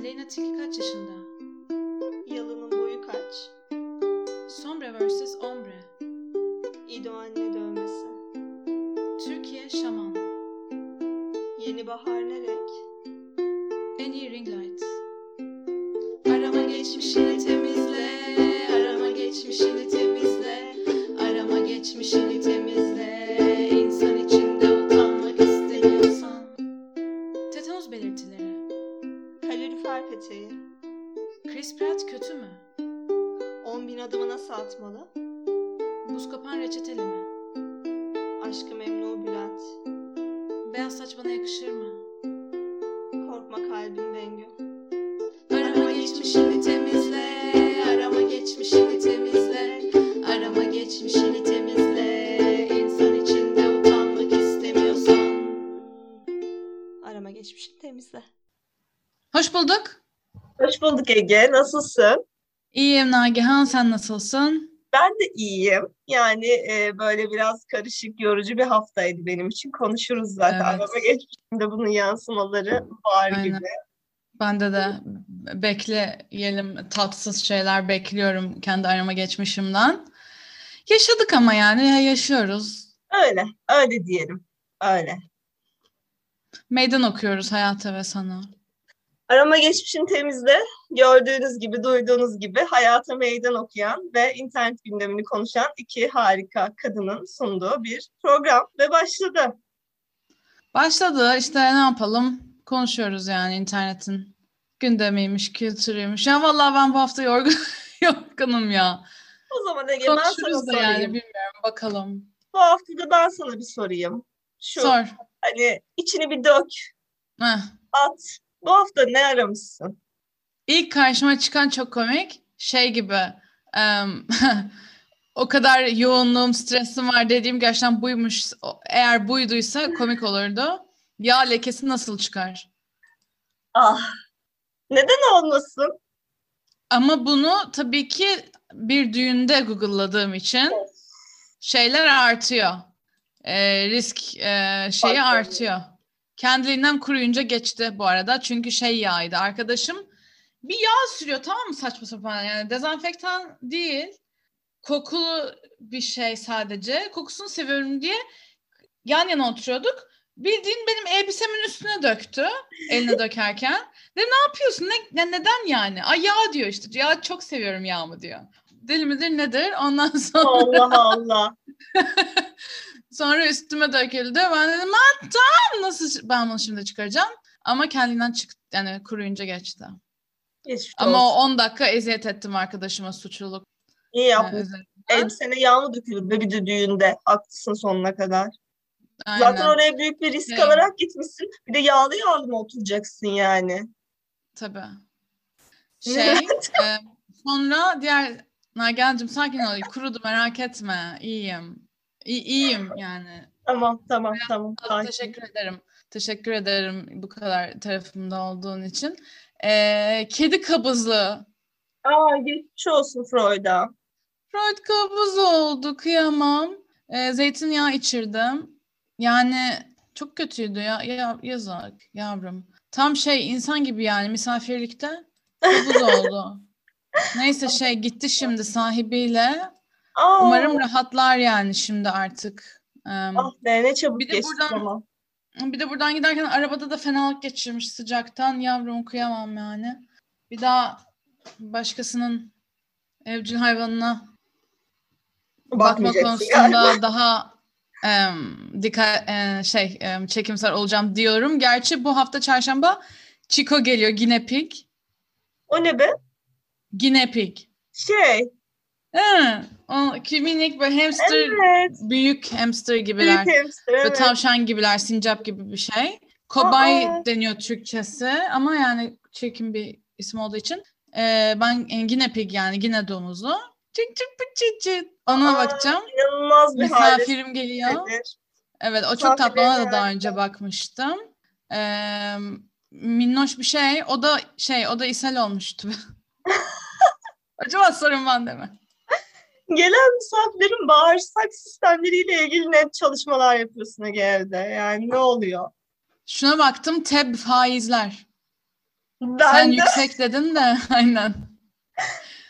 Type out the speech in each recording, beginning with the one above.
Aleyna Tilki kaç yaşında? Yalının boyu kaç? Sombre vs. Ombre. İdo anne dövmesi. Türkiye Şaman. Yeni bahar ne renk? En iyi ring Ege. Nasılsın? İyiyim Nagihan, sen nasılsın? Ben de iyiyim. Yani e, böyle biraz karışık, yorucu bir haftaydı benim için. Konuşuruz zaten. Evet. Arama geçmişinde bunun yansımaları var Aynen. gibi. Bende de bekleyelim, tatsız şeyler bekliyorum kendi arama geçmişimden. Yaşadık ama yani ya yaşıyoruz. Öyle, öyle diyelim. Öyle. Meydan okuyoruz hayata ve sana. Arama geçmişin temizde gördüğünüz gibi, duyduğunuz gibi hayata meydan okuyan ve internet gündemini konuşan iki harika kadının sunduğu bir program ve başladı. Başladı işte ne yapalım konuşuyoruz yani internetin gündemiymiş, kültürüymüş. Ya vallahi ben bu hafta yorgun, yorgunum ya. O zaman Ege ben sana da sorayım. yani bilmiyorum bakalım. Bu hafta da ben sana bir sorayım. Şu Sor. hani içini bir dök, Heh. at. Bu hafta ne aramışsın? İlk karşıma çıkan çok komik şey gibi em, o kadar yoğunluğum, stresim var dediğim gerçekten buymuş. Eğer buyduysa komik olurdu. Yağ lekesi nasıl çıkar? Ah, neden olmasın? Ama bunu tabii ki bir düğünde Google'ladığım için şeyler artıyor. Ee, risk e, şeyi artıyor. Kendiliğinden kuruyunca geçti bu arada. Çünkü şey yağıydı. Arkadaşım bir yağ sürüyor tamam mı saçma sapan yani dezenfektan değil. Kokulu bir şey sadece. Kokusunu seviyorum diye yan yana oturuyorduk. Bildiğin benim elbisemin üstüne döktü eline dökerken. Dedim ne yapıyorsun? Ne, ne- neden yani? Ay yağ diyor işte. Ya çok seviyorum yağımı diyor. Deli midir nedir? Ondan sonra Allah Allah. Sonra üstüme döküldü. Ben dedim "Ha, tamam nasıl ben bunu şimdi çıkaracağım? Ama kendinden çıktı yani kuruyunca geçti. Geçmiş Ama o olsun. 10 dakika eziyet ettim arkadaşıma suçluluk. İyi yapmışsın. üzerinden. Elbisene yağ mı dökülür be bir de düğünde. Haklısın sonuna kadar. Aynen. Zaten oraya büyük bir risk Evet. alarak gitmişsin. Bir de yağlı yağlı mı oturacaksın yani? Tabii. Şey, e, sonra diğer Nagihan'cığım sakin ol. Kurudu merak etme. İyiyim. İyi, iyiyim yani. Tamam tamam tamam. Çok sakin. Teşekkür ederim. Teşekkür ederim bu kadar tarafımda olduğun için. E, kedi kabızlığı. Aa geçmiş olsun Freud'a. Freud kabız oldu kıyamam. Ee, zeytinyağı içirdim. Yani çok kötüydü ya. ya yazık yavrum. Tam şey insan gibi yani misafirlikte kabız oldu. Neyse şey gitti şimdi sahibiyle. Aa, Umarım rahatlar yani şimdi artık. Ee, Ah be ne çabuk Bir de geçti buradan- zaman. bir de buradan giderken arabada da fenalık geçirmiş sıcaktan. Yavrum kıyamam yani. Bir daha başkasının evcil hayvanına bakma konusunda galiba. daha em, dikkat e, şey em, çekimsel olacağım diyorum. Gerçi bu hafta çarşamba Chico geliyor Guinea Pig. O ne be? Guinea Pig. Şey. Hı, o ki minik böyle hamster Evet. büyük hamster gibiler. Büyük hamster. Böyle Evet. tavşan gibiler, sincap gibi bir şey. Kobay Aa. deniyor Türkçesi ama yani çirkin bir isim olduğu için. Ee, ben e, Guinea Pig yani Guinea domuzu. Çık pıt çıt çıt. Ona Aa, bakacağım. İnanılmaz bir Misafirim geliyor. gelir. Evet o çok tatlı. Ona da daha önce bakmıştım. Ee, minnoş bir şey. O da şey o da ishal olmuştu. Acaba sorun bende mi? Gelen misafirlerin bağırsak sistemleriyle ilgili net çalışmalar yapıyorsun Ege evde. Yani ne oluyor? Şuna baktım. Teb faizler. Ben Sen de, yüksek dedin de aynen.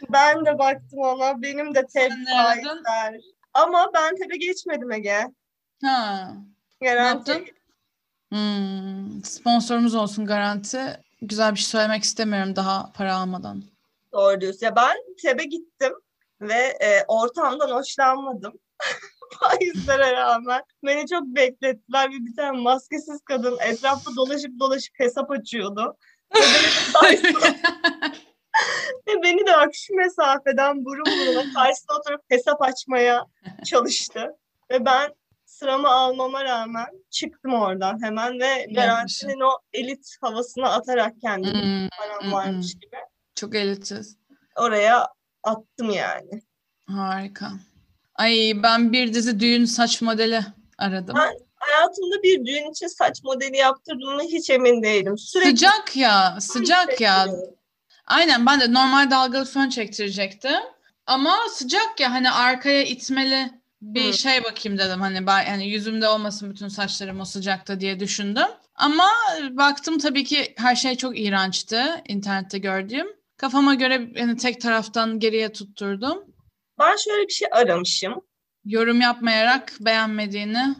ben de baktım ona. Benim de TEB Sen faizler. Ama ben TEB'e geçmedim Ege. Ha. Ne Garanti. yaptın? Hmm, sponsorumuz olsun garanti. Güzel bir şey söylemek istemiyorum daha para almadan. Doğru diyorsun. Ya ben TEB'e gittim ve e, ortamdan hoşlanmadım. Faizlere rağmen. Beni çok beklettiler. Bir, bir tane maskesiz kadın etrafta dolaşıp dolaşıp hesap açıyordu. Ve beni, ve beni de bak şu mesafeden burun buruna karşısına oturup hesap açmaya çalıştı. Ve ben sıramı almama rağmen çıktım oradan hemen ve garantinin o elit havasına atarak kendimi Hmm, param mm, varmış gibi çok elitiz. oraya attım yani. Harika. Ay ben bir dizi düğün saç modeli aradım. Ben- Hayatımda bir düğün için saç modeli yaptırdığımı hiç emin değilim. Sürekli Sıcak ya, sıcak ya. Aynen ben de normal dalgalı fön çektirecektim. Ama sıcak ya hani arkaya itmeli bir Hı. şey bakayım dedim. Hani ben yani yüzümde olmasın bütün saçlarım o sıcakta diye düşündüm. Ama baktım tabii ki her şey çok iğrençti internette gördüğüm. Kafama göre yani tek taraftan geriye tutturdum. Ben şöyle bir şey aramışım. Yorum yapmayarak beğenmediğini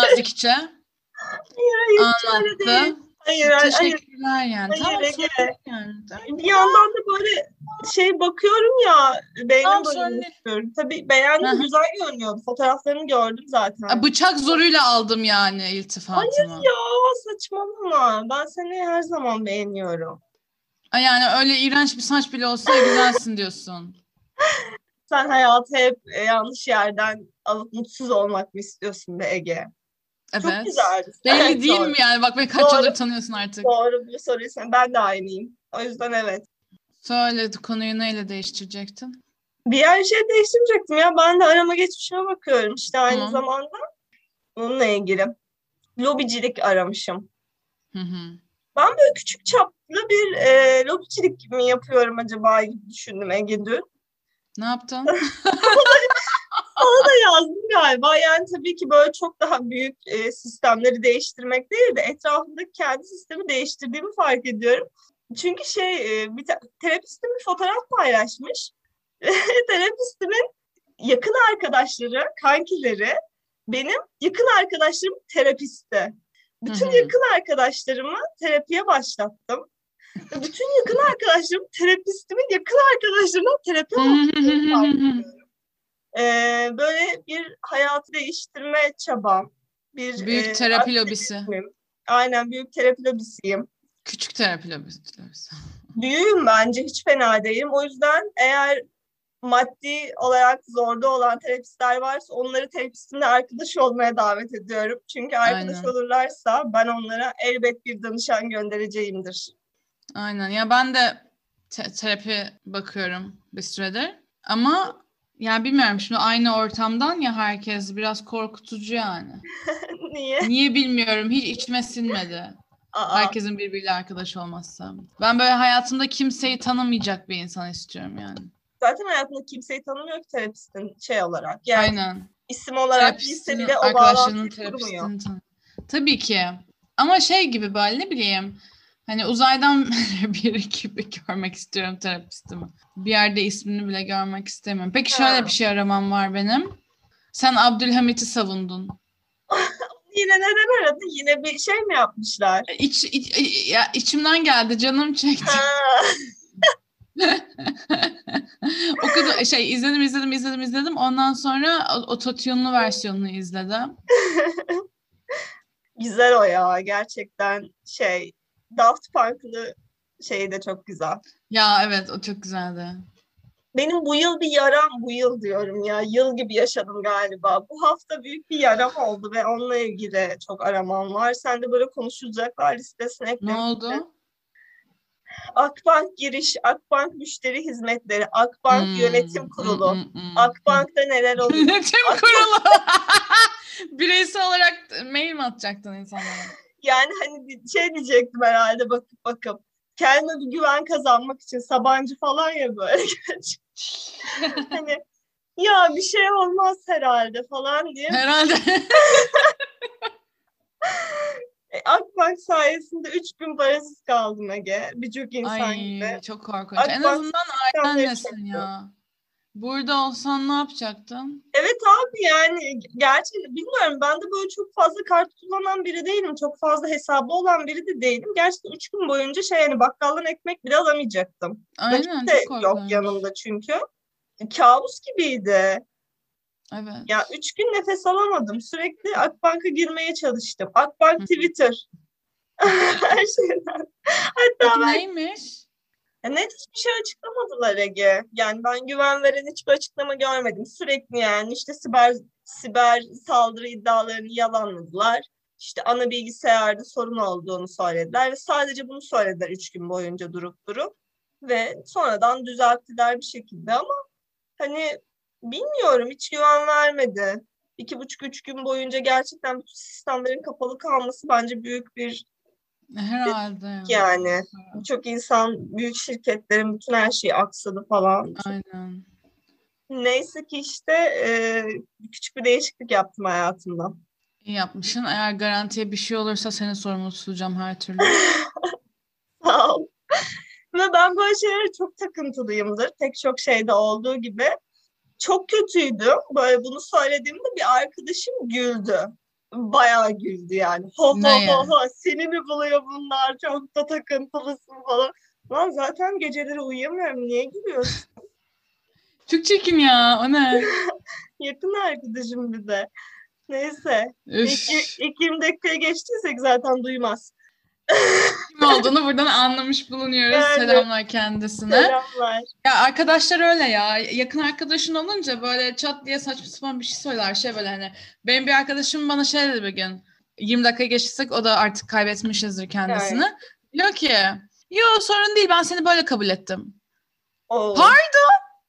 nazikçe Hayır, anlattı. Hayır, hayır, hayır. Teşekkürler yani. Hayır, tamam sorun yani. Bir yandan da böyle şey bakıyorum ya beğenim Tamam, istiyorum. Tabii beğendim Aha. güzel görünüyordu. Fotoğraflarını gördüm zaten. Bıçak zoruyla aldım yani iltifatımı. Ya saçmalama. Ben seni her zaman beğeniyorum. Yani öyle iğrenç bir saç bile olsa güzelsin diyorsun. Sen hayatı hep e, yanlış yerden alıp mutsuz olmak mı istiyorsun be Ege? Evet. Çok güzel. Belli Evet, değil doğru. mi yani? Bak beni kaç Doğru. yıldır tanıyorsun artık. Doğru bu soruyu sen. Ben de aynıyım. O yüzden evet. Söyle konuyu neyle değiştirecektin? Bir yer şey değiştirmeyecektim ya. Ben de arama geçmişime bakıyorum işte aynı Tamam. zamanda. Bununla ilgili. Lobicilik aramışım. Hı hı. Ben böyle küçük çaplı bir e, lobicilik mi yapıyorum acaba gibi düşündüm Ege dün. Ne yaptın? Ona da yazdım galiba. Yani tabii ki böyle çok daha büyük e, sistemleri değiştirmek değil de etrafındaki kendi sistemi değiştirdiğimi fark ediyorum. Çünkü şey e, bir terapistim bir fotoğraf paylaşmış. Terapistimin yakın arkadaşları, kankileri benim yakın arkadaşlarım terapisti. Bütün Hı hı. yakın arkadaşlarımı terapiye başlattım. Bütün yakın arkadaşlarım terapistimin yakın arkadaşlarına terapi ediyorum. Ee, böyle bir hayatı değiştirme çabam. Bir Büyük e, terapi lobisi. Aynen büyük terapi lobisiyim. Küçük terapi lobisi. Büyüğüm bence hiç fena değilim. O yüzden eğer maddi olarak zorda olan terapistler varsa onları terapistimle arkadaş olmaya davet ediyorum. Çünkü arkadaş Aynen. olurlarsa ben onlara elbet bir danışan göndereceğimdir. Aynen. Ya ben de te- terapi bakıyorum bir süredir. Ama yani bilmiyorum şimdi aynı ortamdan ya herkes biraz korkutucu yani. Niye? Niye bilmiyorum. Hiç içime sinmedi. Aa, Herkesin birbiriyle arkadaş olması. Ben böyle hayatımda kimseyi tanımayacak bir insan istiyorum yani. Zaten hayatında kimseyi tanımıyor ki terapistin şey olarak. Yani Aynen. isim olarak bilse bile o bağlantıyı kurmuyor. Tabii ki. Ama şey gibi böyle ne bileyim. Hani uzaydan biri gibi görmek istiyorum terapistimi. Bir yerde ismini bile görmek istemiyorum. Peki şöyle Ha. bir şey aramam var benim. Sen Abdülhamit'i savundun. Yine neden aradın? Yine bir şey mi yapmışlar? İç, iç- ya içimden geldi, canım çekti. O kadar şey izledim izledim izledim izledim. Ondan sonra o- ototune'lu versiyonunu izledim. güzel o ya gerçekten şey Daft Punk'lı şey de çok güzel. Ya evet o çok güzeldi. Benim bu yıl bir yaram bu yıl diyorum ya. Yıl gibi yaşadım galiba. Bu hafta büyük bir yaram oldu ve onunla ilgili çok aramam var. Sen de böyle konuşulacaklar listesine Ne eklemişsin. oldu? Akbank giriş, Akbank müşteri hizmetleri, Akbank Hmm, yönetim kurulu. hmm, hmm, hmm. Akbank'ta neler oluyor? Yönetim kurulu. Bireysel olarak mail mi atacaktın insanlara? Yani hani şey diyecektim herhalde bakıp bakıp. Kendime bir güven kazanmak için Sabancı falan ya böyle. hani ya bir şey olmaz herhalde falan diye. Herhalde. E, Akbank sayesinde üç gün parasız kaldım Ege. Birçok insan Ay gibi. çok korkunç. En Akbank azından sistemleri ailenlesin ya. Burada olsan ne yapacaktın? Evet abi yani gerçekten bilmiyorum ben de böyle çok fazla kart kullanan biri değilim. Çok fazla hesabı olan biri de değilim. Gerçekten üç gün boyunca şey yani bakkaldan ekmek bile alamayacaktım. Aynen Nakit de çok yok korkunç. yanımda çünkü. Kabus gibiydi. Evet. Ya üç gün nefes alamadım. Sürekli Akbank'a girmeye çalıştım. Akbank Hı. Twitter. Her şeyden. Hatta Peki ben neymiş? ya net hiçbir şey açıklamadılar Ege. Yani ben güven veren hiçbir açıklama görmedim. Sürekli yani işte siber siber saldırı iddialarını yalanladılar. İşte ana bilgisayarda sorun olduğunu söylediler ve sadece bunu söylediler üç gün boyunca durup durup ve sonradan düzelttiler bir şekilde ama hani bilmiyorum hiç güven vermedi. İki buçuk üç gün boyunca gerçekten bütün sistemlerin kapalı kalması bence büyük bir Herhalde. ya. yani. Birçok insan büyük şirketlerin bütün her şeyi aksadı falan. Aynen. Neyse ki işte e, küçük bir değişiklik yaptım hayatımda. İyi yapmışsın. Eğer garantiye bir şey olursa seni sorumlu tutacağım her türlü. Sağ ol. Ve ben böyle şeylere çok takıntılıyımdır. Pek çok şeyde olduğu gibi. Çok kötüydüm. Böyle bunu söylediğimde bir arkadaşım güldü. Bayağı güldü yani. Ho ho Ne ho ho seni mi buluyor bunlar çok da takıntılısın falan. Lan zaten geceleri uyuyamıyorum. Niye gülüyorsun? Çok çirkin ya. O ne? Yakın arkadaşım bir de. Neyse. Üf. İlk 20 dakikaya geçtiysek zaten duymaz. Kim olduğunu buradan anlamış bulunuyoruz. Yani. Selamlar kendisine. Selamlar. Ya arkadaşlar öyle ya. Yakın arkadaşın olunca böyle çat diye saçma sapan bir şey söyler. Şey böyle hani benim bir arkadaşım bana şey dedi bir gün. 20 dakika geçtiysek o da artık kaybetmişizdir kendisini. Diyor ki yo sorun değil ben seni böyle kabul ettim. Oo. Pardon.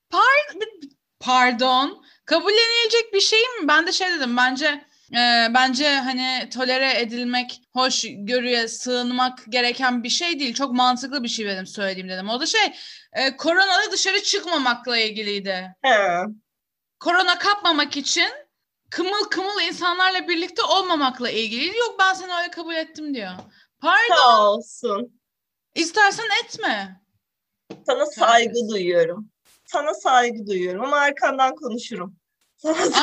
Pardon. Pardon. Kabullenilecek bir şey mi? Ben de şey dedim bence e, bence hani tolere edilmek, hoş görüye sığınmak gereken bir şey değil. Çok mantıklı bir şey benim söylediğim dedim. O da şey e, koronada dışarı çıkmamakla ilgiliydi. He. Korona kapmamak için kımıl kımıl insanlarla birlikte olmamakla ilgiliydi. Yok ben seni öyle kabul ettim diyor. Pardon. Sağ olsun. İstersen etme. Sana saygı Herkes. duyuyorum. Sana saygı duyuyorum ama arkandan konuşurum.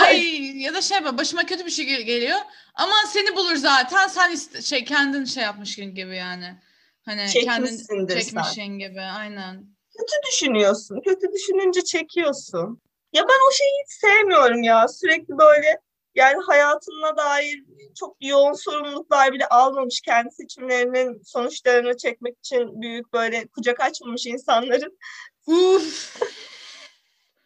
Ay ya da şey böyle başıma kötü bir şey gel- geliyor. Aman seni bulur zaten. Sen iste- şey kendin şey yapmışsın gibi yani. Hani kendin Çekmişsindir sen. çekmişsin gibi. Aynen. Kötü düşünüyorsun. Kötü düşününce çekiyorsun. Ya ben o şeyi hiç sevmiyorum ya. Sürekli böyle yani hayatına dair çok yoğun sorumluluklar bile almamış kendi seçimlerinin sonuçlarını çekmek için büyük böyle kucak açmamış insanların Uf.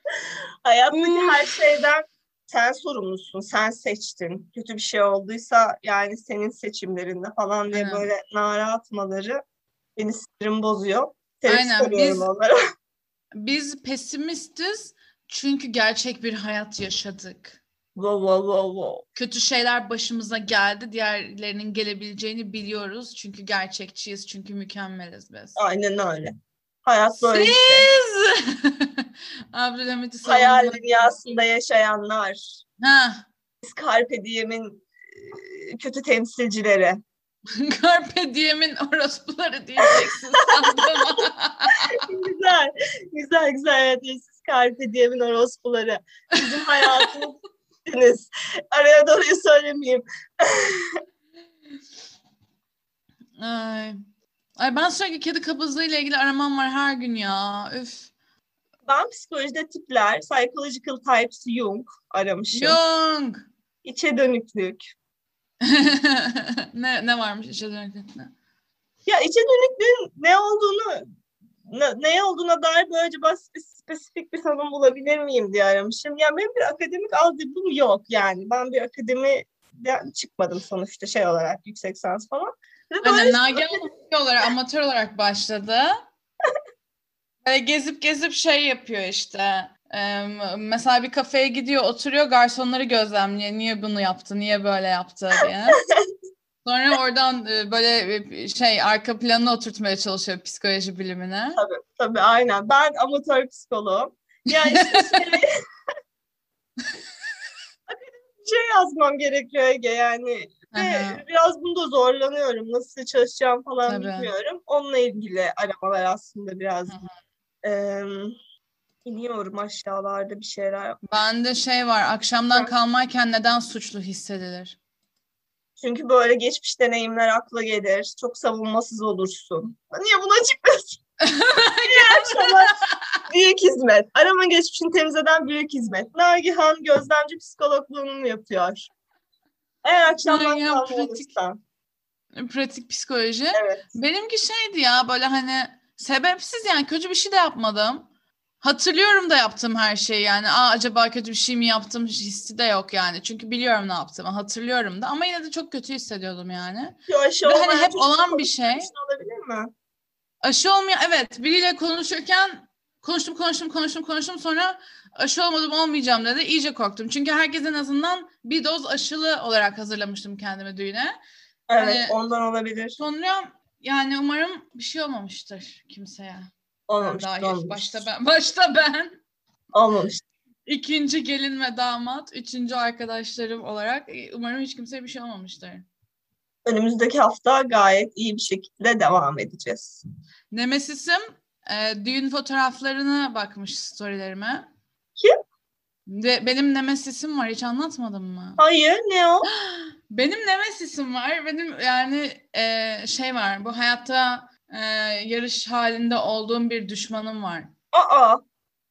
hayattaki her şeyden sen sorumlusun, sen seçtin. Kötü bir şey olduysa yani senin seçimlerinde falan diye Aynen. böyle nara atmaları beni sinirim bozuyor. Aynen, biz- onlara. Biz pesimistiz çünkü gerçek bir hayat yaşadık. Wow, wow, wow, wow. Kötü şeyler başımıza geldi. Diğerlerinin gelebileceğini biliyoruz. Çünkü gerçekçiyiz. Çünkü mükemmeliz biz. Aynen öyle. Hayat böyle bir şey. Abdülhamit'i Hayal dünyasında yaşayanlar. Ha. Biz Carpe Diem'in e, kötü temsilcileri. Carpe Diem'in orospuları diyeceksin sandım. güzel, güzel, güzel. Evet, siz Carpe Diem'in orospuları. Bizim hayatımız. Araya doğruyu söylemeyeyim. Ay. Ay ben sürekli kedi kabızlığı ile ilgili aramam var her gün ya. Üf. Ben psikolojide tipler, psychological types Jung aramışım. Jung. İçe dönüklük. ne ne varmış işe dönüklikte? Ya içe dönüklüğün ne olduğunu ne, ne olduğuna dair böylece bas spesifik bir tanım bulabilir miyim diye aramışım. Ya benim bir akademik altyapım yok yani. Ben bir akademi çıkmadım sonuçta şey olarak yüksek lisans falan. Ve böyle Nagihan olarak amatör olarak başladı. Böyle gezip gezip şey yapıyor işte. Ee, mesela bir kafeye gidiyor, oturuyor, garsonları gözlemliyor. Niye bunu yaptı, niye böyle yaptı diye. Sonra oradan e, böyle e, şey arka planına oturtmaya çalışıyor psikoloji bilimine. Tabii, tabii aynen. Ben amatör psikoloğum. Yani işte şey, şey yazmam gerekiyor Ege yani. Ve Aha. biraz bunda zorlanıyorum. Nasıl çalışacağım falan Tabii. bilmiyorum. Onunla ilgili aramalar aslında biraz eee, iniyorum aşağılarda bir şeyler. Bende şey var. Akşamdan kalmayken neden suçlu hissedilir? Çünkü böyle geçmiş deneyimler akla gelir. Çok savunmasız olursun. Niye bunu açıklasın? Büyük hizmet. Arama geçmişini temiz eden büyük hizmet. Nagihan gözlemci psikologluğunu yapıyor. Eğer akşamdan kalma pratik. olursan. Pratik psikoloji. Evet. Benimki şeydi ya böyle hani sebepsiz yani kötü bir şey de yapmadım. Hatırlıyorum da yaptığım her şeyi yani. Aa acaba kötü bir şey mi yaptım hissi de yok yani. Çünkü biliyorum ne yaptığımı hatırlıyorum da ama yine de çok kötü hissediyordum yani. Şu aşı Ve hani hep olan bir şey. olabilir mi? Aşı olmuyor evet biriyle konuşurken konuştum konuştum konuştum konuştum sonra aşı olmadım olmayacağım dedi. İyice korktum. Çünkü herkes en azından bir doz aşılı olarak hazırlamıştım kendimi düğüne. Evet Hani- ondan olabilir. Sonra yani umarım bir şey olmamıştır kimseye. Olmamış. Olmamış. Başta ben. Başta ben. Olmamış. İkinci gelin ve damat. Üçüncü arkadaşlarım olarak. e, Umarım hiç kimseye bir şey olmamıştır. Önümüzdeki hafta gayet iyi bir şekilde devam edeceğiz. Nemesis'im e, düğün fotoğraflarına bakmış storylerime. Kim? Ve benim Nemesis'im var. Hiç anlatmadım mı? Hayır ne o? Benim Nemesis'im var. Benim yani e, şey var. Bu hayatta e, yarış halinde olduğum bir düşmanım var. Aa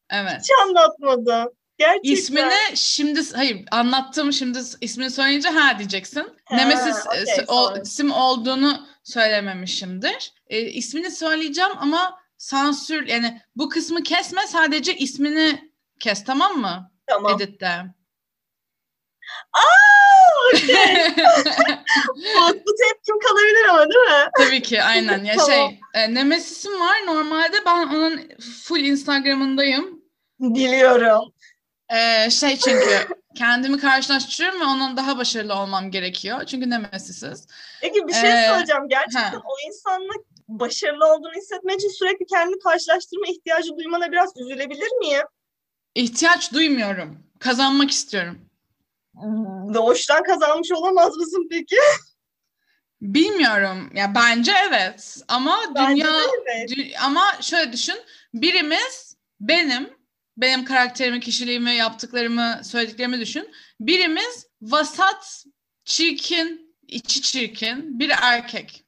Evet. hiç anlatmadı. Gerçekten. İsmini şimdi hayır anlattığım şimdi ismini söyleyince ha diyeceksin. Ha, Nemesis e, s- o, isim olduğunu söylememişimdir. E, ismini söyleyeceğim ama sansür yani bu kısmı kesme sadece ismini kes tamam mı? Tamam. Editte. Aa, bu, bu tepkim kalabilir ama değil mi? Tabii ki aynen ya Tamam. şey e, Nemesis'im var normalde ben onun full Instagram'ındayım. Biliyorum. E, şey çünkü kendimi karşılaştırıyorum ve ondan daha başarılı olmam gerekiyor. Çünkü Nemesis'iz. Peki bir şey Ee, soracağım. Gerçekten ha. o insanla başarılı olduğunu hissetmen için sürekli kendini karşılaştırma ihtiyacı duymana biraz üzülebilir miyim? İhtiyaç duymuyorum. Kazanmak istiyorum. Doğuştan kazanmış olamaz mısın peki? Bilmiyorum. Ya bence evet. Ama Bence dünya evet. dü- ama şöyle düşün. Birimiz benim benim karakterimi, kişiliğimi, yaptıklarımı, söylediklerimi düşün. Birimiz vasat, çirkin, içi çirkin bir erkek.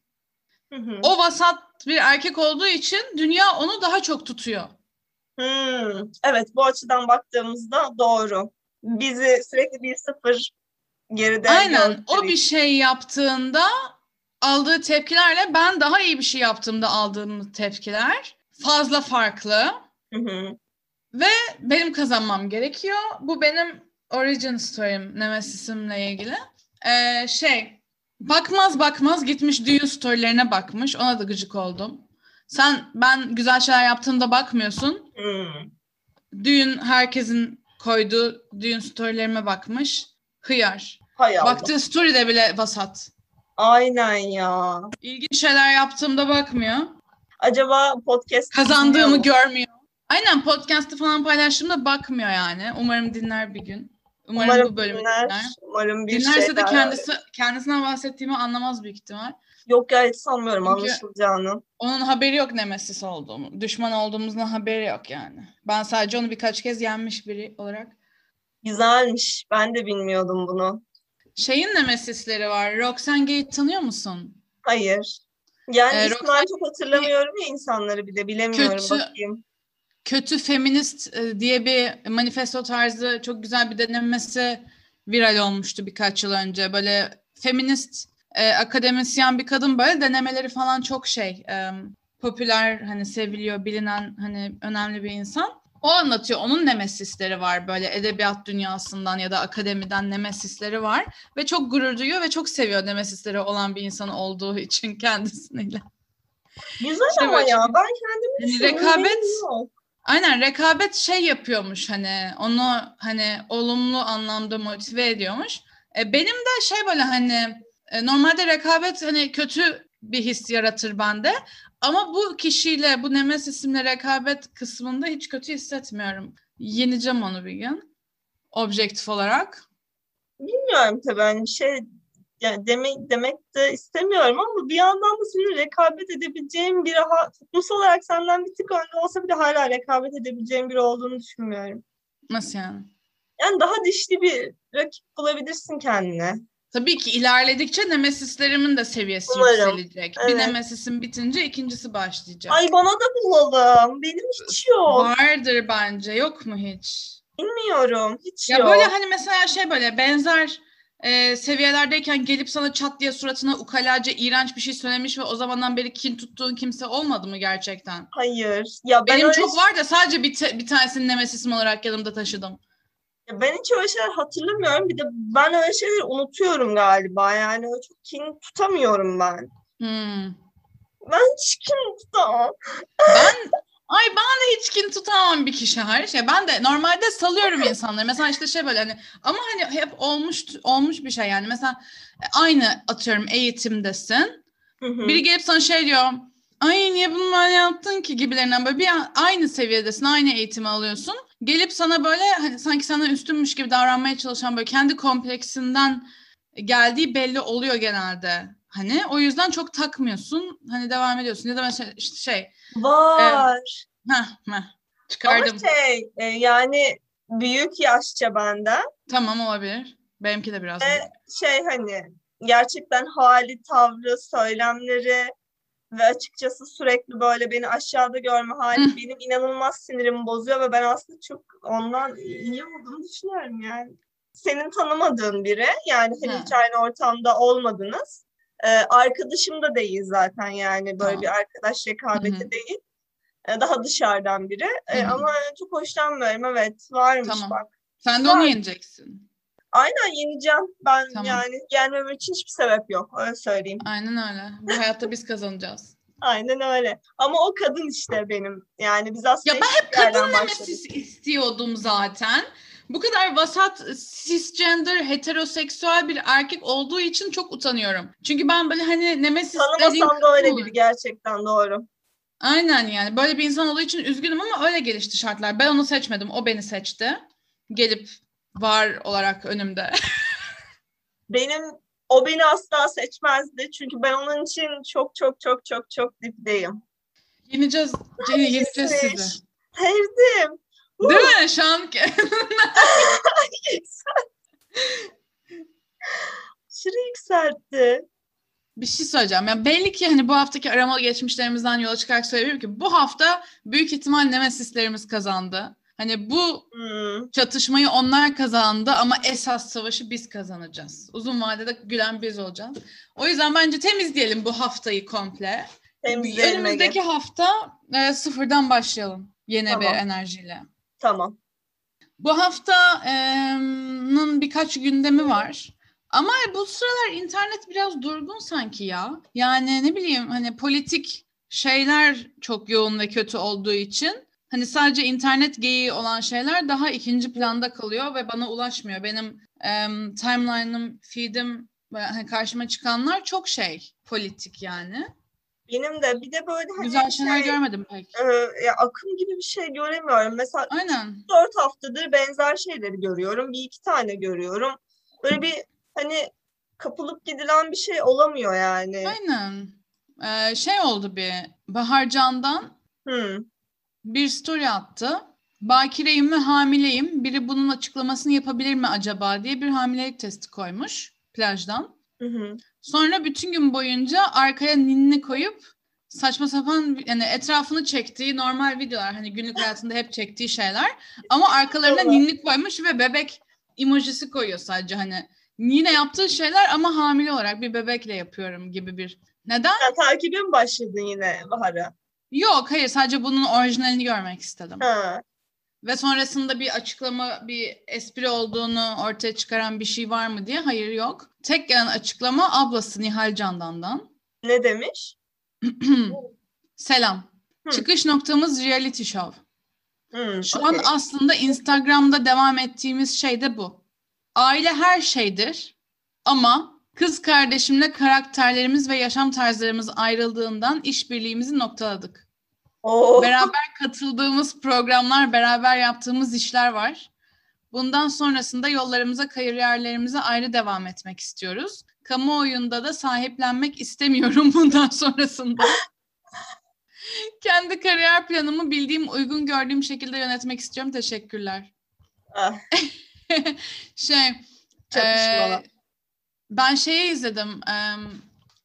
Hı hı. O vasat bir erkek olduğu için dünya onu daha çok tutuyor. Hmm, Evet bu açıdan baktığımızda doğru. Bizi sürekli bir sıfır geride Aynen. O bir şey yaptığında aldığı tepkilerle ben daha iyi bir şey yaptığımda aldığım tepkiler fazla farklı. Hı hı. Benim kazanmam gerekiyor. Bu benim origin story'im Nemesis'imle ilgili. Ee, şey bakmaz bakmaz gitmiş düğün storylerine bakmış. Ona da gıcık oldum. Sen ben güzel şeyler yaptığımda bakmıyorsun. Hmm. Düğün herkesin koyduğu düğün storylerime bakmış. Hıyar. Hay Allah. Baktığı story'de bile vasat. Aynen ya. İlginç şeyler yaptığımda bakmıyor. Acaba podcast Kazandığımı görmüyor. Aynen podcast'ı falan paylaştığımda bakmıyor yani. Umarım dinler bir gün. Umarım, Umarım bu bölümü dinler. dinler. Umarım bir Dinlerse de kendisi kendisinden bahsettiğimi anlamaz büyük ihtimal. Yok ya hiç sanmıyorum Çünkü- anlaşılacağını. Onun haberi yok Nemesis olduğumu. Düşman olduğumuzun haberi yok yani. Ben sadece onu birkaç kez yenmiş biri olarak. Güzelmiş. Ben de bilmiyordum bunu. Şeyin Nemesisleri var. Roxane Gate tanıyor musun? Hayır. Yani Ee, Roxanne- çok hatırlamıyorum ya insanları bile. Bilemiyorum Kötü- bakayım. Kötü Feminist e, diye bir manifesto tarzı çok güzel bir denemesi viral olmuştu birkaç yıl önce. Böyle feminist e, akademisyen bir kadın böyle denemeleri falan çok şey e, popüler hani seviliyor bilinen hani önemli bir insan. O anlatıyor. Onun nemesisleri var böyle edebiyat dünyasından ya da akademiden nemesisleri var ve çok gurur duyuyor ve çok seviyor nemesisleri olan bir insan olduğu için kendisiyle. Güzel İşte ama ya. çünkü- Ben kendimi düşünüyorum. rekabet. Aynen rekabet şey yapıyormuş hani onu hani olumlu anlamda motive ediyormuş. E, benim de şey böyle hani normalde rekabet hani kötü bir his yaratır bende. Ama bu kişiyle bu Nemesis'imle rekabet kısmında hiç kötü hissetmiyorum. Yeneceğim onu bir gün. Objektif olarak. Bilmiyorum tabii hani şey yani demek demek de istemiyorum ama bir yandan da senin rekabet edebileceğin biri ha, toplumsal olarak senden bir tık önde olsa bile hala rekabet edebileceğin biri olduğunu düşünmüyorum. Nasıl yani? Yani daha dişli bir rakip bulabilirsin kendine. Tabii ki ilerledikçe nemesislerimin de seviyesi Umarım. yükselecek. Evet. Bir nemesisim bitince ikincisi başlayacak. Ay bana da bulalım. Benim hiç yok. Vardır bence. Yok mu hiç? Bilmiyorum. Hiç Ya yok. böyle hani mesela şey böyle benzer e, seviyelerdeyken gelip sana çat diye suratına ukalaca iğrenç bir şey söylemiş ve o zamandan beri kin tuttuğun kimse olmadı mı gerçekten? Hayır. Ya ben Benim öyle çok var da sadece bir, te- bir tanesini nemesisim olarak yanımda taşıdım. Ya Ben hiç öyle şeyler hatırlamıyorum. Bir de ben öyle şeyleri unutuyorum galiba. Yani öyle çok kin tutamıyorum ben. Hmm. Ben hiç kin tutamam. Ben ay ben de hiç kin tutamam bir kişi hariç. Ya ben de normalde salıyorum insanları. Mesela işte şey böyle hani ama hani hep olmuş olmuş bir şey yani. Mesela aynı atıyorum eğitimdesin. Hı hı. Biri gelip sana şey diyor. Ay niye bunu böyle yaptın ki gibilerinden böyle bir an- aynı seviyedesin, aynı eğitimi alıyorsun. Gelip sana böyle hani sanki senden üstünmüş gibi davranmaya çalışan böyle kendi kompleksinden geldiği belli oluyor genelde. Hani o yüzden çok takmıyorsun. Hani devam ediyorsun. Ya da mesela işte şey, Var. heh, heh, çıkardım. Ama şey e, yani büyük yaşça benden Tamam olabilir. Benimki de biraz. Ve şey hani gerçekten hali, tavrı, söylemleri ve açıkçası sürekli böyle beni aşağıda görme hali Hı. benim inanılmaz sinirimi bozuyor ve ben aslında çok ondan iyi olduğunu düşünüyorum yani. Senin tanımadığın biri yani hani Hı. hiç aynı ortamda olmadınız. Ee, arkadaşım da değil zaten yani böyle Tamam. bir arkadaş rekabeti Hı hı. değil. Ee, daha dışarıdan biri. Ee, Hı hı. ama çok hoşlanmıyorum evet varmış Tamam. bak. Sen de onu yeneceksin. Aynen yeneceğim. Ben Tamam. yani gelmem için hiçbir sebep yok. Öyle söyleyeyim. Aynen öyle. Bu hayatta biz kazanacağız. Aynen öyle. Ama o kadın işte benim. Yani biz aslında Ya ben eşit hep kadın yerden başladık. nemesis istiyordum zaten. Bu kadar vasat cisgender heteroseksüel bir erkek olduğu için çok utanıyorum. Çünkü ben böyle hani nemesis dediğim Tanımasam da öyle kadın- biri gerçekten doğru. Aynen yani böyle bir insan olduğu için üzgünüm ama öyle gelişti şartlar. Ben onu seçmedim. O beni seçti. Gelip var olarak önümde. Benim o beni asla seçmezdi. Çünkü ben onun için çok çok çok çok çok dipteyim. yeneceğiz. Jenny, yeneceğiz sizi. Sevdim. Değil mi? Şu an Aşırı yükseltti. bir şey söyleyeceğim. Yani belli ki hani bu haftaki aramalı geçmişlerimizden yola çıkarak söyleyebilirim ki bu hafta büyük ihtimal nemesislerimiz kazandı. Hani bu Hmm. çatışmayı onlar kazandı ama esas savaşı biz kazanacağız. Uzun vadede gülen biz olacağız. O yüzden bence temizleyelim bu haftayı komple. Temizleyelim Ege. Önümüzdeki hafta e, sıfırdan başlayalım yeni Tamam. bir enerjiyle. Tamam. Bu haftanın birkaç gündemi var. Ama bu sıralar internet biraz durgun sanki ya. Yani ne bileyim hani politik şeyler çok yoğun ve kötü olduğu için hani sadece internet geyiği olan şeyler daha ikinci planda kalıyor ve bana ulaşmıyor. Benim em, timeline'ım, feed'im hani karşıma çıkanlar çok şey politik yani. Benim de bir de böyle hani Güzel şeyler şey, görmedim pek. e, ya akım gibi bir şey göremiyorum. Mesela Aynen. dört haftadır benzer şeyleri görüyorum. Bir iki tane görüyorum. Böyle bir hani kapılıp gidilen bir şey olamıyor yani. Aynen. Ee, şey oldu bir Bahar Can'dan Hmm. Bir story attı. Bakireyim ve hamileyim. Biri bunun açıklamasını yapabilir mi acaba diye bir hamilelik testi koymuş plajdan. Hı hı. Sonra bütün gün boyunca arkaya ninni koyup saçma sapan yani etrafını çektiği normal videolar hani günlük hayatında hep çektiği şeyler ama arkalarına ninni koymuş ve bebek emojisi koyuyor sadece hani yine yaptığı şeyler ama hamile olarak bir bebekle yapıyorum gibi bir neden? Sen takibe mi başladın yine Bahar'a? Yok hayır sadece bunun orijinalini görmek istedim. Ha. Ve sonrasında bir açıklama, bir espri olduğunu ortaya çıkaran bir şey var mı diye hayır yok. Tek gelen açıklama ablası Nihal Candan'dan. Ne demiş? Selam. Hı. Çıkış noktamız reality show. Hmm, Şu okey. an aslında Instagram'da devam ettiğimiz şey de bu. Aile her şeydir ama kız kardeşimle karakterlerimiz ve yaşam tarzlarımız ayrıldığından işbirliğimizi noktaladık. Oo. Beraber katıldığımız programlar, beraber yaptığımız işler var. Bundan sonrasında yollarımıza, kariyerlerimize ayrı devam etmek istiyoruz. Kamuoyunda da sahiplenmek istemiyorum bundan sonrasında. Kendi kariyer planımı bildiğim, uygun gördüğüm şekilde yönetmek istiyorum. Teşekkürler. Ah, şey, Çatışmalı. e, ben şeyi izledim. em,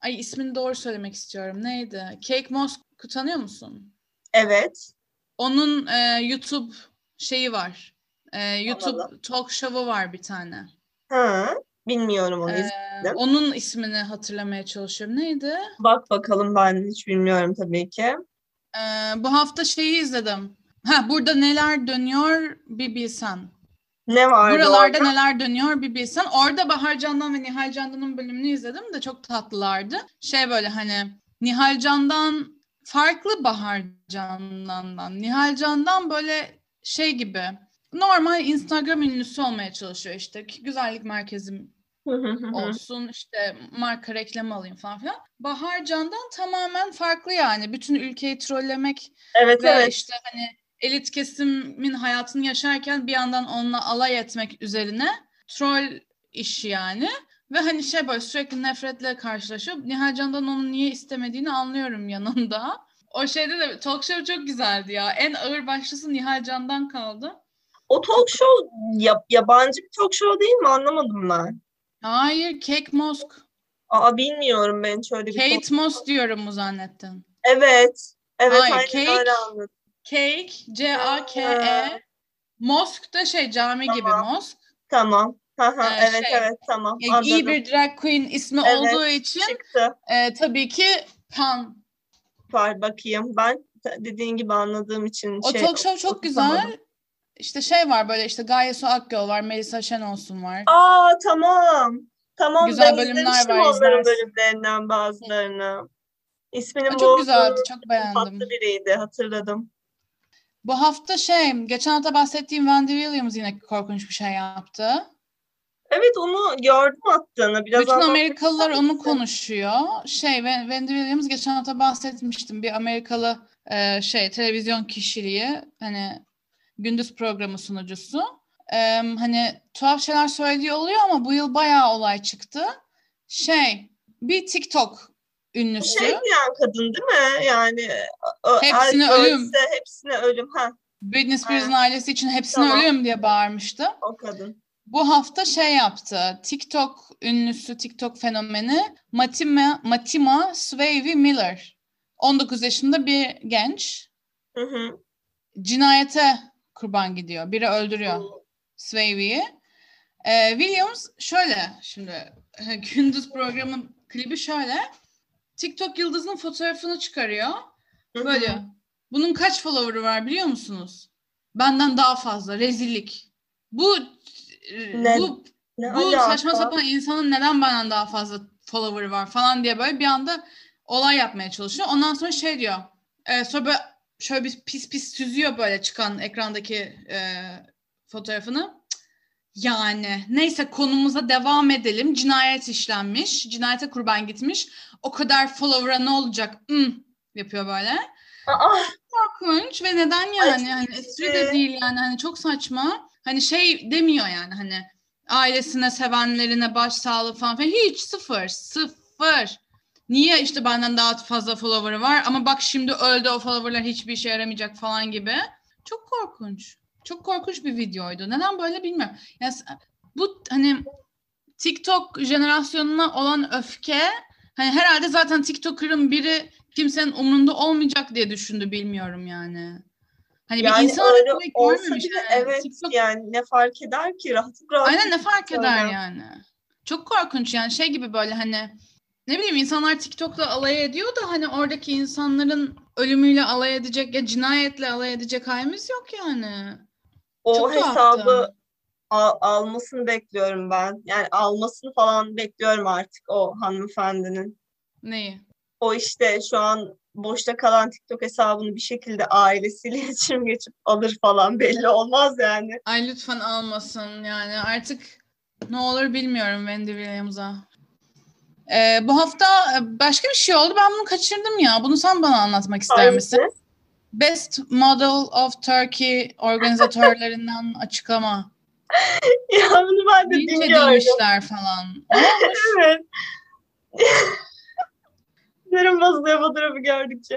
ay ismini doğru söylemek istiyorum. Neydi? Cake Moss tanıyor musun? evet. Onun e, YouTube şeyi var. E, YouTube Anladım. talk show'u var bir tane. Ha, bilmiyorum onu. Ee, onun ismini hatırlamaya çalışıyorum. Neydi? Bak bakalım ben hiç bilmiyorum tabii ki. Ee, bu hafta şeyi izledim. Ha burada neler dönüyor bir bilsen. Ne vardı Buralarda orada? neler dönüyor bir bilsen. Orada Bahar Candan ve Nihal Candan'ın bölümünü izledim de çok tatlılardı. Şey böyle hani Nihal Candan farklı Bahar Candan'dan. Nihal Candan böyle şey gibi normal Instagram ünlüsü olmaya çalışıyor işte. Güzellik merkezim olsun işte marka reklamı alayım falan filan. Bahar Candan tamamen farklı yani. Bütün ülkeyi trollemek Evet ve evet. işte hani elit kesimin hayatını yaşarken bir yandan onunla alay etmek üzerine troll işi yani. Ve hani şey böyle sürekli nefretle karşılaşıyor. Nihal Candan onu niye istemediğini anlıyorum yanında. O şeyde de talk show çok güzeldi ya. En ağır başlısı Nihal Candan kaldı. O talk show ya- yabancı bir talk show değil mi? Anlamadım ben. Hayır, Kate Mosk. Aa bilmiyorum ben şöyle bir talk- Kate Moss diyorum mu zannettin? Evet. Evet Hayır, Cake. öyle anladım. Cake, C-A-K-E. Ha. Mosk da şey cami gibi Tamam. Mosk. Tamam. Ee, evet şey, evet tamam anladım. iyi bir drag queen ismi Evet, olduğu için Çıktı. e, tabii ki Pan. Var bakayım. Ben de- dediğin gibi anladığım için O şey talk show çok güzel. İşte şey var böyle işte Gaye Su Akgöl var, Melisa Şenolsun var. Aa tamam. Tamam Güzel ben bölümler izlemiştim var, onların izlersin. bölümlerinden bazılarını. İsminin bu çok güzeldi, çok beğendim. tatlı biriydi hatırladım. Bu hafta şey, geçen hafta bahsettiğim Wendy Williams yine korkunç bir şey yaptı. Evet onu gördüm attığını. Biraz Bütün Amerikalılar onu konuşuyor. Şey, Wen- Wendy Williams geçen hafta bahsetmiştim. Bir Amerikalı e, şey televizyon kişiliği, hani gündüz programı sunucusu. E, hani tuhaf şeyler söylediği oluyor ama bu yıl bayağı olay çıktı. Şey, bir TikTok ünlüsü. Şey diyen kadın değil mi? Yani Hepsine el- ölüm. ölse hepsine ölüm. Ha Britney Spears'ın ailesi için hepsine Tamam. ölüm diye bağırmıştı. o kadın. Bu hafta şey yaptı. TikTok ünlüsü, TikTok fenomeni Matima, Matima Swavey Miller. 19 yaşında bir genç. Hı hı. Cinayete kurban gidiyor. Biri öldürüyor Swavey'i. Ee, Williams şöyle şimdi gündüz programı klibi şöyle. TikTok yıldızının fotoğrafını çıkarıyor. Böyle. Bunun kaç follower'ı var biliyor musunuz? Benden daha fazla. Rezillik. Bu Ne- bu Ne bu alaka? saçma sapan insanın neden benden daha fazla follower var falan diye böyle bir anda olay yapmaya çalışıyor. Ondan sonra şey diyor. E, sonra böyle şöyle bir pis pis süzüyor böyle çıkan ekrandaki e, fotoğrafını. Yani neyse konumuza devam edelim. Cinayet işlenmiş. Cinayete kurban gitmiş. O kadar follower'a ne olacak? Hmm, yapıyor böyle. Aa, Korkunç ve neden yani? Ay, hani espri de değil yani hani çok saçma. Hani şey demiyor yani hani ailesine, sevenlerine başsağlığı falan filan. Hiç sıfır, sıfır. Niye işte benden daha fazla follower'ı var ama bak şimdi öldü o follower'lar hiçbir işe yaramayacak falan gibi. Çok korkunç. Çok korkunç bir videoydu. Neden böyle bilmiyorum. Yani bu hani TikTok jenerasyonuna olan öfke hani herhalde zaten TikToker'ın biri kimsenin umrunda olmayacak diye düşündü bilmiyorum yani. Hani yani bir insan öyle olsa bile yani. evet TikTok yani ne fark eder ki rahat rahat. Aynen ne fark eder Öyle. yani. Çok korkunç yani şey gibi böyle hani ne bileyim insanlar TikTok'la alay ediyor da hani oradaki insanların ölümüyle alay edecek ya cinayetle alay edecek halimiz yok yani. O Çok tuhaftı. hesabı al- almasını bekliyorum ben. Yani almasını falan bekliyorum artık o hanımefendinin. Neyi? O işte şu an boşta kalan TikTok hesabını bir şekilde ailesiyle iletişim geçip alır falan belli olmaz yani. Ay lütfen almasın yani artık ne olur bilmiyorum Wendy Williams'a. Ee, bu hafta başka bir şey oldu. Ben bunu kaçırdım ya. Bunu sen bana anlatmak ister misin? Best Model of Turkey organizatörlerinden açıklama. ya bunu ben de gördüm. edilmişler falan. Evet. Sinirim bozuluyor fotoğrafı gördükçe.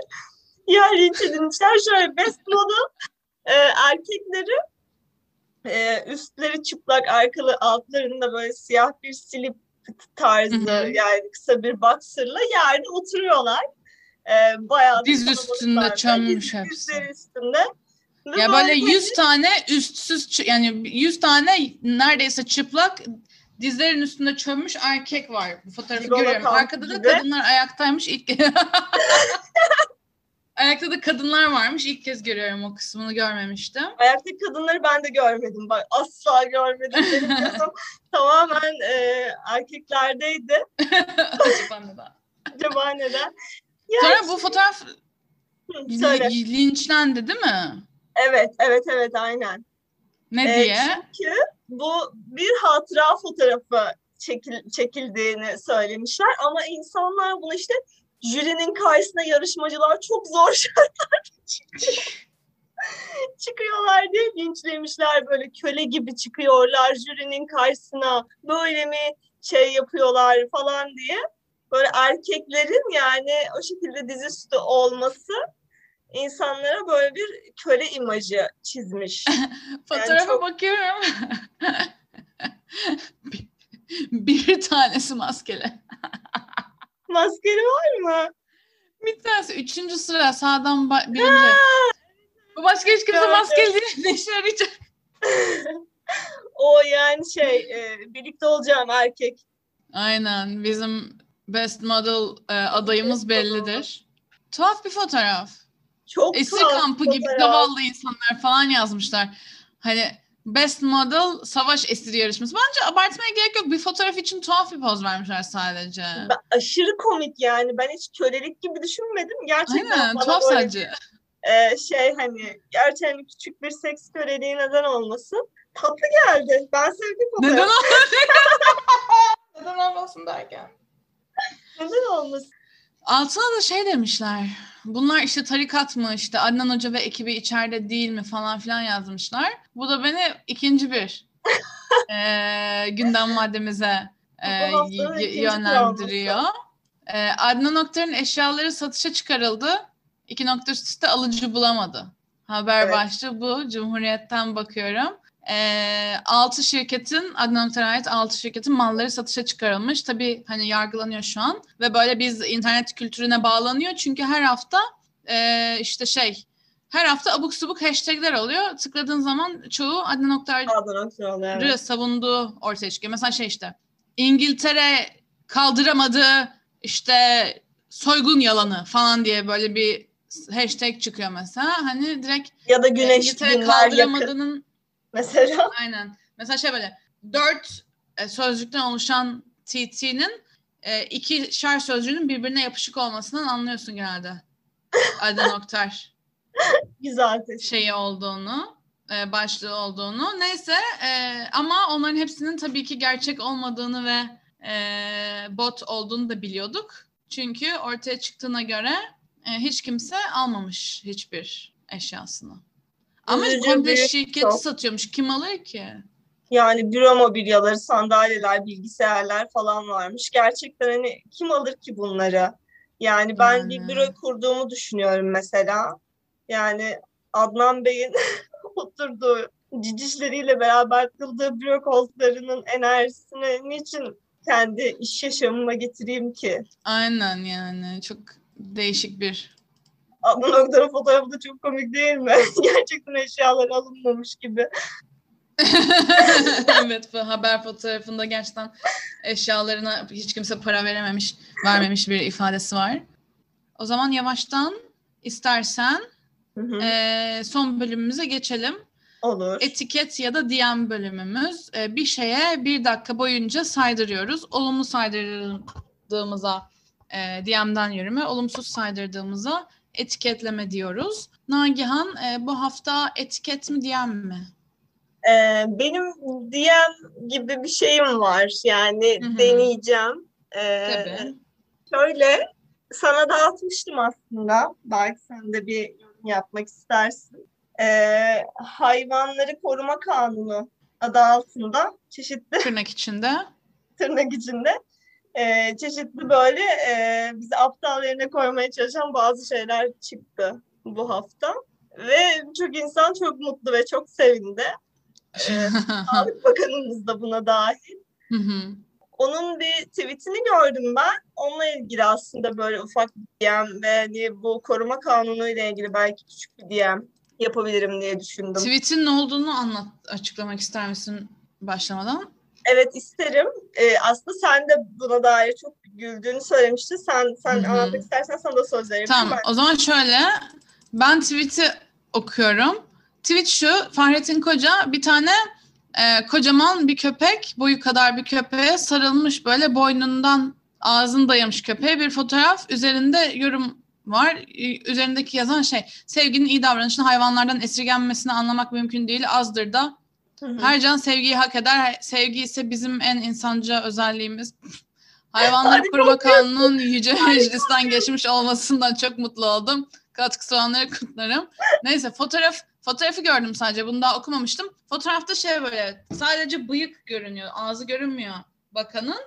Ya linç edilmişler şöyle best model e, erkekleri e, üstleri çıplak arkalı altlarında böyle siyah bir slip tarzı yani kısa bir boxer'la yerde oturuyorlar. E, bayağı da Diz üstünde çömmüş Diz- hepsi. Dizleri üstünde. Ve Ya böyle 100 tane üstsüz yani 100 tane neredeyse çıplak dizlerin üstünde çömmüş erkek var. Bu fotoğrafı Zigolo görüyorum. Arkada da gibi. kadınlar ayaktaymış ilk Ayakta da kadınlar varmış. İlk kez görüyorum o kısmını görmemiştim. Ayakta kadınları ben de görmedim. Bak asla görmedim. Benim gözüm tamamen e, erkeklerdeydi. Acaba Acaba neden? Ya Sonra bu fotoğraf Hı, söyle. linçlendi değil mi? Evet, evet, evet aynen. Ne Ee, diye? Çünkü bu bir hatıra fotoğrafı çekil, çekildiğini söylemişler ama insanlar bunu işte jürinin karşısına yarışmacılar çok zor çıkıyor. çıkıyorlar diye linçlemişler böyle köle gibi çıkıyorlar jürinin karşısına böyle mi şey yapıyorlar falan diye böyle erkeklerin yani o şekilde dizüstü olması insanlara böyle bir köle imajı çizmiş. Fotoğrafa çok- bakıyorum. bir, bir tanesi maskeli. Maskeli var mı? Bir tanesi üçüncü sıra sağdan ba- birinci. Bu başka hiç kimse maskeli değil. Ne işe yarayacak? o yani şey e, birlikte olacağım erkek. Aynen. Bizim best model e, adayımız bellidir. Tuhaf bir fotoğraf. Çok Esir tuhaf kampı gibi zavallı insanlar falan yazmışlar. Hani best model savaş esiri yarışması. Bence abartmaya gerek yok. Bir fotoğraf için tuhaf bir poz vermişler sadece. Ben- aşırı komik yani. Ben hiç kölelik gibi düşünmedim. Gerçekten Aynen. Tuhaf böyle sadece. e, şey hani gerçekten küçük bir seks köleliği neden olmasın. Tatlı geldi. Ben sevdim fotoğrafı. Neden olmasın? Neden olmasın derken. Neden olmasın? Altına da şey demişler. Bunlar işte tarikat mı işte Adnan Hoca ve ekibi içeride değil mi falan filan yazmışlar. Bu da beni ikinci bir eee, gündem maddemize ikinci yönlendiriyor. Eee, Adnan Oktar'ın eşyaları satışa çıkarıldı. İki nokta üst alıcı bulamadı. Haber Evet. başlığı bu. Cumhuriyet'ten bakıyorum. Eee 6 şirketin, Adnan ait 6 şirketin malları satışa çıkarılmış. Tabii hani yargılanıyor şu an. Ve böyle biz internet kültürüne bağlanıyor. Çünkü her hafta eee, işte şey, her hafta abuk subuk hashtagler oluyor. Tıkladığın zaman çoğu Adnan Oktar'ı. Evet. savunduğu ortaya çıkıyor. Mesela şey işte, İngiltere kaldıramadı işte soygun yalanı falan diye böyle bir hashtag çıkıyor mesela. Hani direkt Ya da e, güneş İngiltere günler yakın kaldıramadığının mesela. Aynen. Mesela şey böyle dört e, sözcükten oluşan TT'nin e, iki şer sözcüğünün birbirine yapışık olmasından anlıyorsun genelde. Adnan Oktar Güzel şeyi olduğunu, e, başlığı olduğunu. Neyse e, ama onların hepsinin tabii ki gerçek olmadığını ve e, bot olduğunu da biliyorduk. Çünkü ortaya çıktığına göre e, hiç kimse almamış hiçbir eşyasını. Ama Üzücü komple bir şirketi şok. satıyormuş. Kim alır ki? Yani büro mobilyaları, sandalyeler, bilgisayarlar falan varmış. Gerçekten hani kim alır ki bunları? Yani ben bir Yani. büro kurduğumu düşünüyorum mesela. Yani Adnan Bey'in oturduğu cicişleriyle beraber kıldığı büro koltuklarının enerjisini niçin kendi iş yaşamıma getireyim ki? Aynen yani çok değişik bir. Adnan Oktar'ın fotoğrafı da çok komik değil mi? Gerçekten eşyalar alınmamış gibi. evet bu haber fotoğrafında gerçekten eşyalarına hiç kimse para verememiş, vermemiş bir ifadesi var. O zaman yavaştan istersen Hı hı. eee, son bölümümüze geçelim. Olur. Etiket ya da DM bölümümüz. Eee, bir şeye bir dakika boyunca saydırıyoruz. Olumlu saydırdığımıza eee, DM'den yürüme, olumsuz saydırdığımıza etiketleme diyoruz. Nagihan eee, bu hafta etiket mi DM mi? Ee, benim DM gibi bir şeyim var. Yani Hı hı. deneyeceğim. Ee, Tabii. şöyle sana dağıtmıştım aslında. Belki sen de bir yorum yapmak istersin. Ee, hayvanları koruma kanunu adı altında çeşitli Tırnak içinde. tırnak içinde e, çeşitli böyle e, bizi aptal yerine koymaya çalışan bazı şeyler çıktı bu hafta. Ve çok insan çok mutlu ve çok sevindi. E, Sağlık Bakanımız da buna dahil. Hı hı. Onun bir tweetini gördüm ben. Onunla ilgili aslında böyle ufak bir DM ve hani bu koruma kanunu ile ilgili belki küçük bir DM yapabilirim diye düşündüm. Tweet'in ne olduğunu anlat, açıklamak ister misin başlamadan? Evet isterim. Ee, aslında sen de buna dair çok güldüğünü söylemiştin. Sen sen Hı hı. anlatmak istersen sana da söz vereyim. Tamam, o zaman şöyle. Ben tweet'i okuyorum. Tweet şu, Fahrettin Koca bir tane e, kocaman bir köpek, boyu kadar bir köpeğe sarılmış böyle boynundan ağzını dayamış köpeğe bir fotoğraf. Üzerinde yorum var. Üzerindeki yazan şey, sevginin iyi davranışını hayvanlardan esirgenmesini anlamak mümkün değil. Azdır da Hı hı. Her can sevgiyi hak eder. Sevgi ise bizim en insanca özelliğimiz. Hayvanları Harika Koruma Kanunu'nun Yüce Meclis'ten geçmiş olmasından çok mutlu oldum. Katkısı olanları kutlarım. Neyse fotoğraf fotoğrafı gördüm sadece. Bunu daha okumamıştım. Fotoğrafta şey böyle sadece bıyık görünüyor. Ağzı görünmüyor bakanın.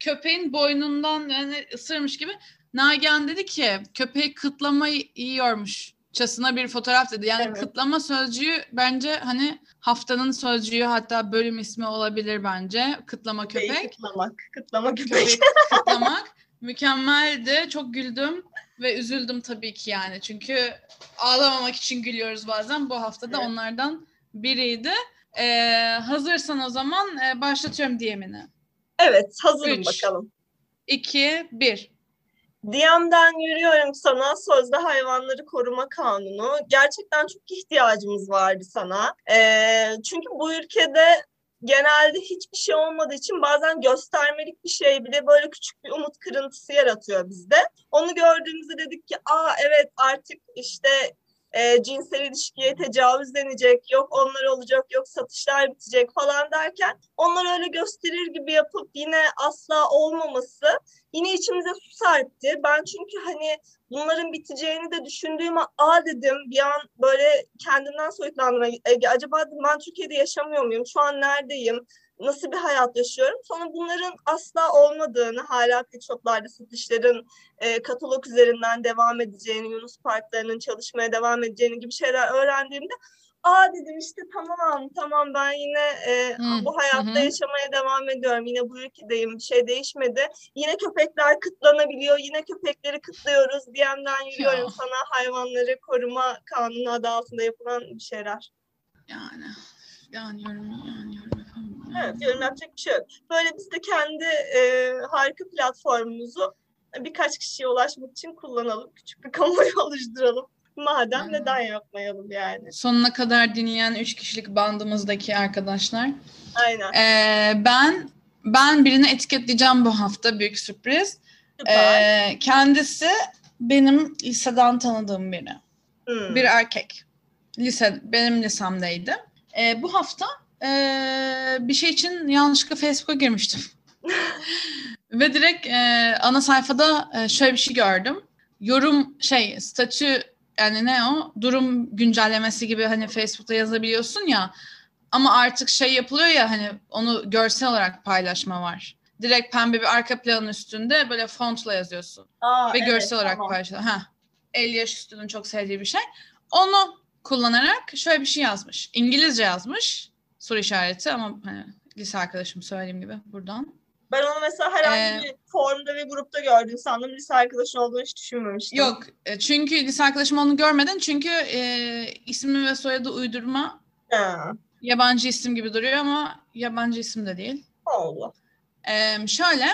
Köpeğin boynundan yani ısırmış gibi. Nagihan dedi ki köpeği kıtlamayı yiyormuş. Çasına bir fotoğraf dedi. Yani Evet. kıtlama sözcüğü bence hani haftanın sözcüğü hatta bölüm ismi olabilir bence. Kıtlama köpek. Kıtlamak. Kıtlama köpek. Köpek kıtlamak mükemmeldi. Çok güldüm ve üzüldüm tabii ki yani. Çünkü ağlamamak için gülüyoruz bazen. Bu hafta da Evet. onlardan biriydi. Ee, hazırsan o zaman e, başlatıyorum DM'ini. Evet hazırım Üç. bakalım. 2, 1. DM'den yürüyorum sana sözde hayvanları koruma kanunu. Gerçekten çok ihtiyacımız vardı sana. Ee, çünkü bu ülkede genelde hiçbir şey olmadığı için bazen göstermelik bir şey bile böyle küçük bir umut kırıntısı yaratıyor bizde. Onu gördüğümüzde dedik ki aa evet artık işte e, cinsel ilişkiye tecavüz denecek, yok onlar olacak, yok satışlar bitecek falan derken onlar öyle gösterir gibi yapıp yine asla olmaması yine içimize su serpti. Ben çünkü hani bunların biteceğini de düşündüğüm aa dedim bir an böyle kendimden soyutlandım. Ege, acaba ben Türkiye'de yaşamıyor muyum? Şu an neredeyim? Nasıl bir hayat yaşıyorum? Sonra bunların asla olmadığını, hala pet shoplarda satışların e, katalog üzerinden devam edeceğini, Yunus parklarının çalışmaya devam edeceğini gibi şeyler öğrendiğimde aa dedim işte tamam tamam ben yine e, Hı, bu hayatta hı. yaşamaya devam ediyorum. Yine bu ülkedeyim. Bir şey değişmedi. Yine köpekler kıtlanabiliyor. Yine köpekleri kıtlıyoruz. DM'den yürüyorum Ya. sana hayvanları koruma kanunu adı altında yapılan bir şeyler. Yani yani yorum Evet, yorum yapacak bir şey yok. Böyle biz de kendi e, harika platformumuzu birkaç kişiye ulaşmak için kullanalım. Küçük bir kamuoyu oluşturalım. Madem Aynen. neden yapmayalım yani. Sonuna kadar dinleyen 3 kişilik bandımızdaki arkadaşlar. Aynen. Ee, ben ben birini etiketleyeceğim bu hafta büyük sürpriz. Süper. Ee, kendisi benim liseden tanıdığım biri. Hmm. Bir erkek. Lise benim lisemdeydi. Ee, bu hafta ee, bir şey için yanlışlıkla Facebook'a girmiştim. Ve direkt ee, ana sayfada ee, şöyle bir şey gördüm. Yorum şey statü yani ne o? Durum güncellemesi gibi hani Facebook'ta yazabiliyorsun ya. Ama artık şey yapılıyor ya hani onu görsel olarak paylaşma var. Direkt pembe bir arka planın üstünde böyle fontla yazıyorsun Aa, ve evet, görsel olarak tamam. paylaşıyor. Ha. 50 yaş üstünün çok sevdiği bir şey. Onu kullanarak şöyle bir şey yazmış. İngilizce yazmış. Soru işareti ama hani lise arkadaşım söylediğim gibi buradan. Ben onu mesela herhangi Ee, bir formda ve grupta gördüm sandım. Lise arkadaşın olduğunu hiç düşünmemiştim. Yok e, çünkü lise arkadaşım onu görmedin çünkü e, ismi ve soyadı uydurma Ha, yabancı isim gibi duruyor ama yabancı isim de değil. Allah. Ee, şöyle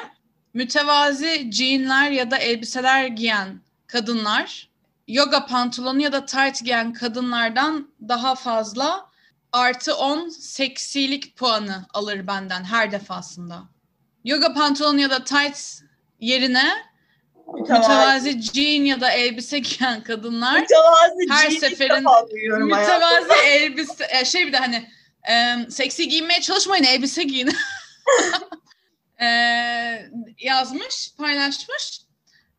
mütevazi jeanler ya da elbiseler giyen kadınlar yoga pantolonu ya da tight giyen kadınlardan daha fazla artı 10 seksilik puanı alır benden her defasında. Yoga pantolonu ya da tight yerine mütevazi. jean ya da elbise giyen kadınlar Mütevazi her seferin mütevazi elbise e, şey bir de hani e, seksi giyinmeye çalışmayın elbise giyin. E, yazmış paylaşmış.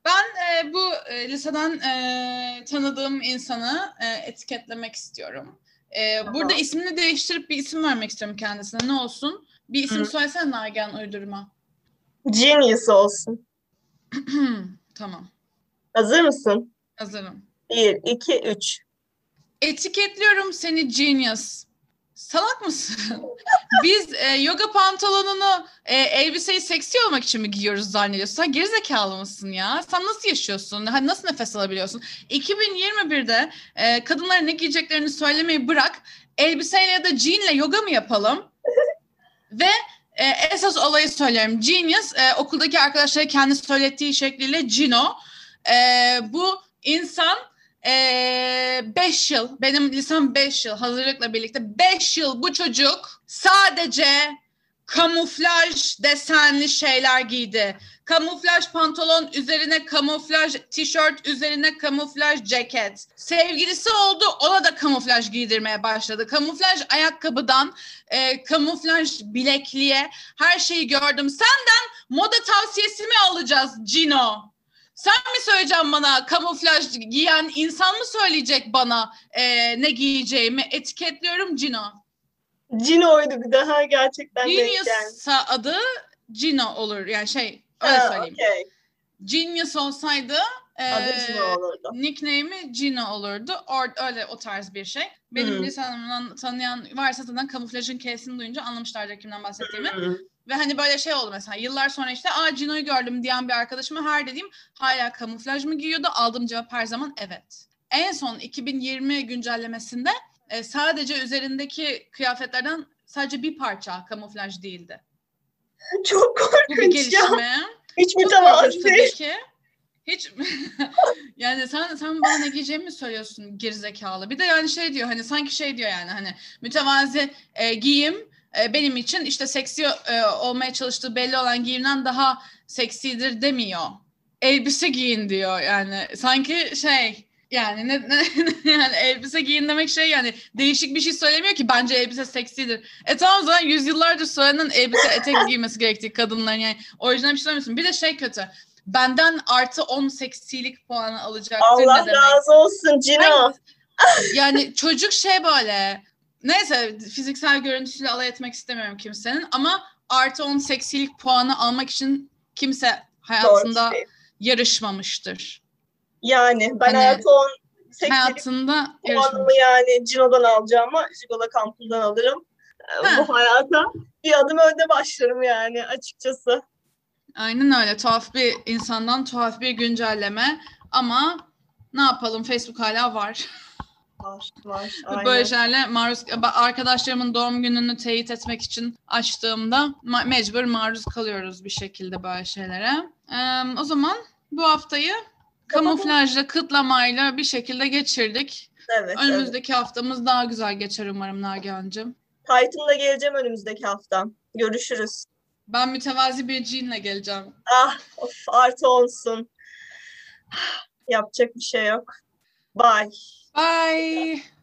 Ben e, bu e, liseden e, tanıdığım insanı e, etiketlemek istiyorum Ee, Tamam. burada ismini değiştirip bir isim vermek istiyorum kendisine. Ne olsun? Bir isim Hı. söylesene Nagihan uydurma. Genius olsun. tamam. Hazır mısın? Hazırım. Bir, iki, üç. Etiketliyorum seni genius. Salak mısın? Biz e, yoga pantolonunu, e, elbiseyi seksi olmak için mi giyiyoruz zannediyorsun? Sen gerizekalı mısın ya? Sen nasıl yaşıyorsun? Ha, Nasıl nefes alabiliyorsun? 2021'de e, kadınlara ne giyeceklerini söylemeyi bırak. Elbiseyle ya da jeanle yoga mı yapalım? Ve e, esas olayı söylüyorum. Genius, e, okuldaki arkadaşlara kendi söylettiği şekliyle Gino. E, bu insan 5 yıl, benim lisem 5 yıl hazırlıkla birlikte 5 yıl bu çocuk sadece kamuflaj desenli şeyler giydi. Kamuflaj pantolon üzerine kamuflaj tişört üzerine kamuflaj ceket. Sevgilisi oldu ona da kamuflaj giydirmeye başladı. Kamuflaj ayakkabıdan e, kamuflaj bilekliğe her şeyi gördüm. Senden moda tavsiyesi mi alacağız Cino? Sen mi söyleyeceksin bana kamuflaj giyen insan mı söyleyecek bana e, ne giyeceğimi? Etiketliyorum Cino. Gino'ydu bir daha gerçekten. Genius'a adı Cino olur yani şey öyle Ha, söyleyeyim. okey. Genius olsaydı e, Adı Gino olurdu. nickname'i Gino olurdu. Or, öyle o tarz bir şey. Benim Hı. lisanımdan tanıyan varsa zaten kamuflajın K'sini duyunca anlamışlardır kimden bahsettiğimi. Hı. Ve hani böyle şey oldu mesela yıllar sonra işte aa Gino'yu gördüm diyen bir arkadaşıma her dediğim hala kamuflaj mı giyiyordu? Aldığım cevap her zaman evet. En son 2020 güncellemesinde e, sadece üzerindeki kıyafetlerden sadece bir parça kamuflaj değildi. Çok Bu bir korkunç ya. gelişme. Hiç korkunç mütevazi. tabii ki. Hiç yani sen sen bana ne giyeceğimi mi söylüyorsun gerizekalı. Bir de yani şey diyor hani sanki şey diyor yani hani mütevazi e, giyim e, benim için işte seksi e, olmaya çalıştığı belli olan giyimden daha seksidir demiyor. Elbise giyin diyor yani sanki şey yani ne, ne yani elbise giyin demek şey yani değişik bir şey söylemiyor ki bence elbise seksidir. E tamam o zaman yüzyıllardır söylenen elbise etek giymesi gerektiği kadınların yani orijinal bir şey söylemiyorsun. Bir de şey kötü. Benden artı 10 seksilik puanı alacaktır Allah ne demek? razı olsun Cino. yani çocuk şey böyle neyse fiziksel görüntüsüyle alay etmek istemiyorum kimsenin ama artı 10 seksilik puanı almak için kimse Doğru hayatında şey. yarışmamıştır. Yani ben Hani hayatı 10 sekiz Hayatında puanımı yani Cino'dan alacağım ama Jigola kampından alırım. Ee, Ha. Bu hayata bir adım önde başlarım yani açıkçası. Aynen öyle. Tuhaf bir insandan tuhaf bir güncelleme ama ne yapalım Facebook hala var. Var, var. Aynen. maruz arkadaşlarımın doğum gününü teyit etmek için açtığımda mecbur maruz kalıyoruz bir şekilde böyle şeylere. Ee, o zaman bu haftayı kamuflajla, kıtlamayla bir şekilde geçirdik. Evet, evet. Önümüzdeki haftamız daha güzel geçer umarım Nagihan'cığım. Titan'la geleceğim önümüzdeki hafta. Görüşürüz. Ben mütevazi bir jeanle geleceğim. Ah, of, artı olsun. Yapacak bir şey yok. Bye. Bye.